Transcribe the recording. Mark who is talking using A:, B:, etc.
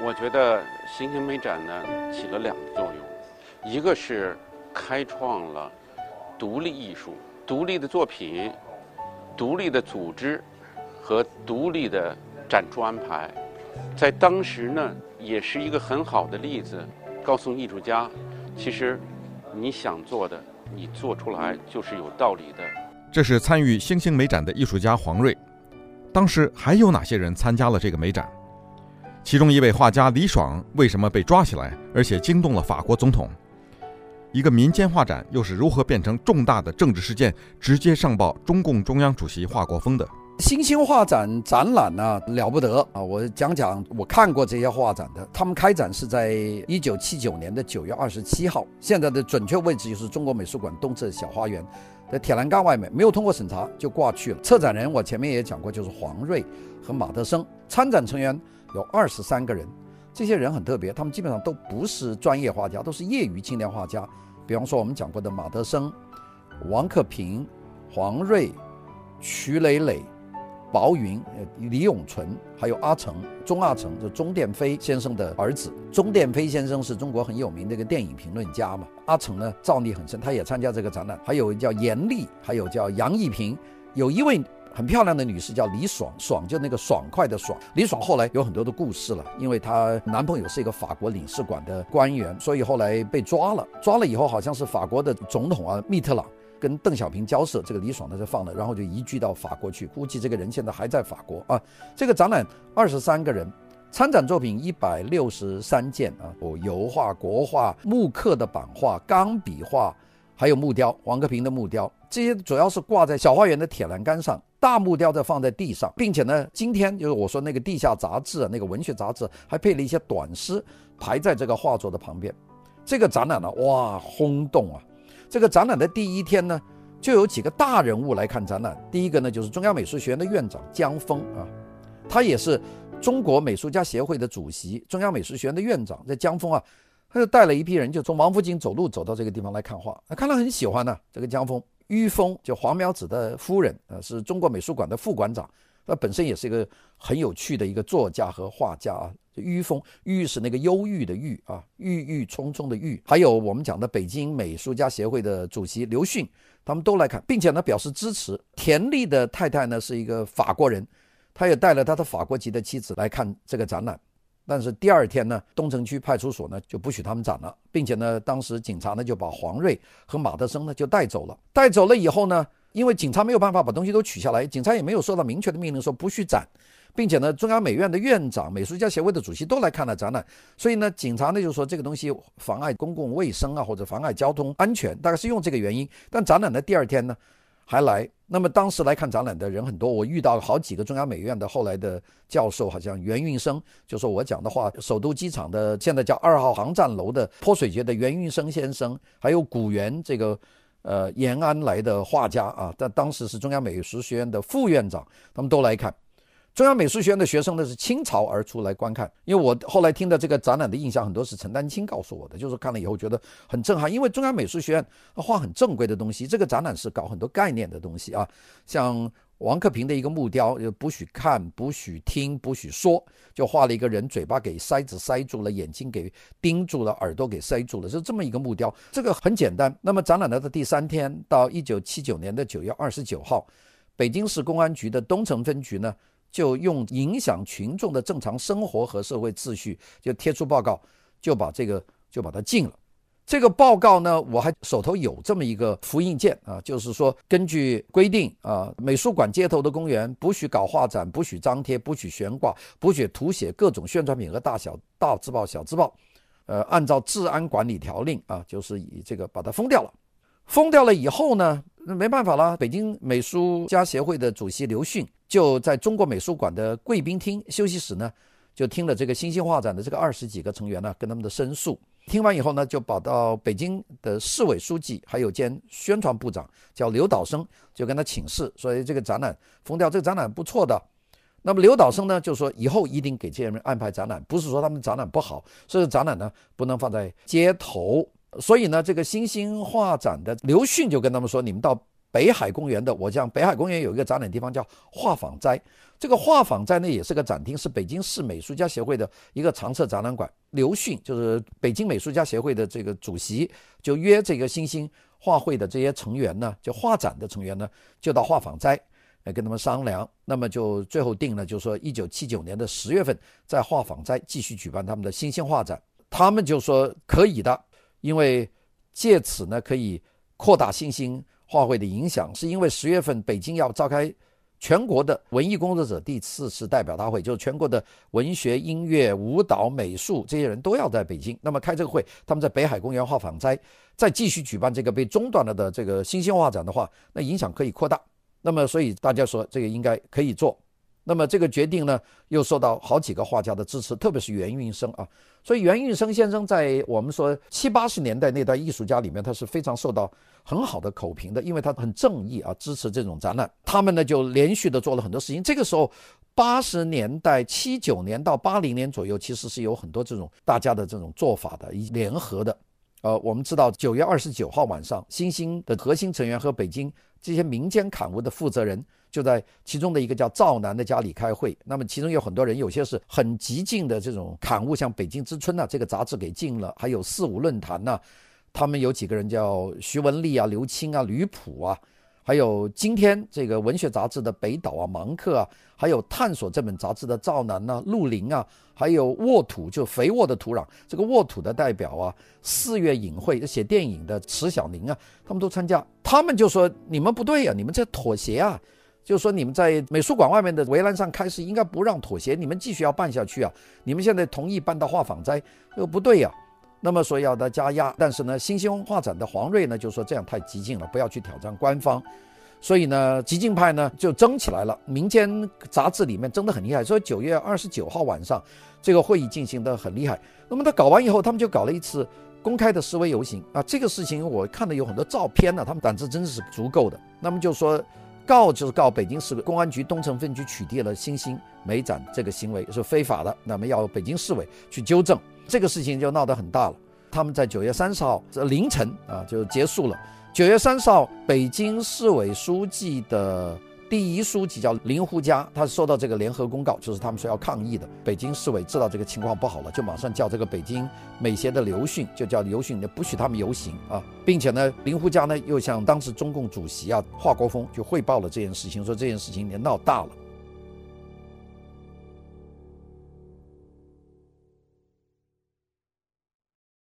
A: 我觉得新兴美展呢起了两个作用，一个是开创了独立艺术、独立的作品、独立的组织和独立的展出安排，在当时呢也是一个很好的例子，告诉艺术家，其实你想做的，你做出来就是有道理的。
B: 这是参与新兴美展的艺术家黄瑞。当时还有哪些人参加了这个美展？其中一位画家李爽为什么被抓起来，而且惊动了法国总统？一个民间画展又是如何变成重大的政治事件，直接上报中共中央主席华国锋的？
C: 新兴画展展览呢、了不得啊！我讲讲我看过这些画展的，他们开展是在一九七九年的九月二十七号，现在的准确位置就是中国美术馆东侧小花园。在铁栏杆外面没有通过审查就挂去了。策展人我前面也讲过，就是黄瑞和马德生。参展成员有二十三个人，这些人很特别，他们基本上都不是专业画家，都是业余青年画家。比方说我们讲过的马德生、王克平、黄瑞、徐磊磊。薄云、李永存，还有阿成，钟阿成，就钟殿飞先生的儿子。钟殿飞先生是中国很有名的一个电影评论家嘛。阿成呢，造诣很深，他也参加这个展览。还有叫严丽，还有叫杨艺平，有一位很漂亮的女士叫李爽，爽就那个爽快的爽。李爽后来有很多的故事了，因为她男朋友是一个法国领事馆的官员，所以后来被抓了。抓了以后，好像是法国的总统啊，密特朗。跟邓小平交涉，这个李爽呢就放了，然后就移居到法国去。估计这个人现在还在法国啊。这个展览二十三个人，参展作品一百六十三件啊，有油画、国画、木刻的版画、钢笔画，还有木雕，王克平的木雕。这些主要是挂在小花园的铁栏杆上，大木雕在放在地上，并且呢，今天就是我说那个地下杂志啊，那个文学杂志还配了一些短诗排在这个画作的旁边。这个展览呢，哇，轰动啊！这个展览的第一天呢，就有几个大人物来看展览。第一个呢，就是中央美术学院的院长江峰啊，他也是中国美术家协会的主席，中央美术学院的院长。这江峰啊，他就带了一批人，就从王府井走路走到这个地方来看画。他看了很喜欢呢、这个江峰，于峰就黄苗子的夫人啊，是中国美术馆的副馆长。他本身也是一个很有趣的一个作家和画家啊。郁风，郁是那个忧郁的郁啊，郁郁葱葱的郁。还有我们讲的北京美术家协会的主席刘迅，他们都来看，并且呢表示支持。田丽的太太呢是一个法国人，他也带了他的法国籍的妻子来看这个展览。但是第二天呢，东城区派出所呢就不许他们展了，并且呢，当时警察呢就把黄瑞和马德生呢就带走了。带走了以后呢，因为警察没有办法把东西都取下来，警察也没有收到明确的命令说不许展。并且呢，中央美院的院长、美术家协会的主席都来看了展览，所以呢，警察呢就说这个东西妨碍公共卫生啊，或者妨碍交通安全，大概是用这个原因。但展览的第二天呢，还来。那么当时来看展览的人很多，我遇到好几个中央美院的后来的教授，好像袁运生，就说我讲的话，首都机场的现在叫二号航站楼的泼水节的袁运生先生，还有古元这个呃延安来的画家啊，但当时是中央美术学院的副院长，他们都来看。中央美术学院的学生呢是倾巢而出来观看，因为我后来听的这个展览的印象很多是陈丹青告诉我的，就是看了以后觉得很震撼。因为中央美术学院画很正规的东西，这个展览是搞很多概念的东西啊，像王克平的一个木雕，不许看，不许听，不许说，就画了一个人嘴巴给塞子塞住了，眼睛给盯住了，耳朵给塞住了，是这么一个木雕。这个很简单。那么展览的第三天，到一九七九年的九月二十九号，北京市公安局的东城分局呢。就用影响群众的正常生活和社会秩序，就贴出报告，就把这个就把它禁了。这个报告呢，我还手头有这么一个复印件啊，就是说根据规定啊，美术馆街头的公园不许搞画展，不许张贴，不许悬挂，不许涂写各种宣传品和大小大字报、小字报。呃，按照治安管理条令啊，就是以这个把它封掉了。封掉了以后呢，那没办法了。北京美术家协会的主席刘迅就在中国美术馆的贵宾厅休息室呢，就听了这个新兴画展的这个二十几个成员呢跟他们的申诉。听完以后呢，就跑到北京的市委书记，还有兼宣传部长叫刘导生，就跟他请示，说这个展览封掉，这个展览不错的。那么刘导生呢就说以后一定给这些人安排展览，不是说他们展览不好，是展览呢不能放在街头。所以呢，这个新兴画展的刘迅就跟他们说：“你们到北海公园的，我讲北海公园有一个展览地方叫画舫斋，这个画舫斋呢也是个展厅，是北京市美术家协会的一个常设展览馆。刘迅就是北京美术家协会的这个主席，就约这个新兴画会的这些成员呢，就画展的成员呢，就到画舫斋来跟他们商量，那么就最后定了，就是说一九七九年的十月份在画舫斋继续举办他们的新兴画展，他们就说可以的，因为借此呢可以扩大新兴。画会的影响是因为十月份北京要召开全国的文艺工作者第四次代表大会，就是全国的文学、音乐、舞蹈、美术这些人都要在北京。那么开这个会，他们在北海公园画舫斋再继续举办这个被中断了的这个新兴画展的话，那影响可以扩大。那么所以大家说这个应该可以做。那么这个决定呢，又受到好几个画家的支持，特别是袁运生啊。所以袁运生先生在我们说七八十年代那代艺术家里面，他是非常受到很好的口评的，因为他很正义啊，支持这种展览。他们呢就连续的做了很多事情。这个时候，八十年代七九年到八零年左右，其实是有很多这种大家的这种做法的，一联合的。呃，我们知道九月二十九号晚上，新兴的核心成员和北京这些民间刊物的负责人。就在其中的一个叫赵楠的家里开会，那么其中有很多人，有些是很激进的这种刊物，像《北京之春》呐，这个杂志给禁了，还有《四五论坛》呐，他们有几个人叫徐文丽啊、刘青啊、吕普啊，还有今天这个文学杂志的北岛啊、芒克啊，还有《探索》这本杂志的赵楠呐、陆林啊，还有沃土就肥沃的土壤，这个沃土的代表啊，四月影会写电影的迟小宁啊，他们都参加，他们就说你们不对呀、你们在妥协啊。就说，你们在美术馆外面的围栏上开始应该不让妥协，你们继续要办下去啊！你们现在同意办到画舫斋，又不对呀、那么说要他加压，但是呢，新兴画展的黄瑞呢就说这样太激进了，不要去挑战官方。所以呢，激进派呢就争起来了，民间杂志里面争得很厉害。所以九月二十九号晚上，这个会议进行得很厉害。那么他搞完以后，他们就搞了一次公开的示威游行啊。这个事情我看了有很多照片呢、他们胆子真的是足够的。那么就说。告就是告北京市公安局东城分局取缔了新兴美展这个行为是非法的，那么要北京市委去纠正，这个事情就闹得很大了。他们在九月三十号这凌晨啊就结束了。九月三十号，北京市委书记的。第一书记叫林胡家，他收到这个联合公告，就是他们说要抗议的。北京市委知道这个情况不好了，就马上叫这个北京美协的刘迅，就叫刘迅，不许他们游行啊，并且呢，林胡家呢又向当时中共主席啊华国锋就汇报了这件事情，说这件事情也闹大了。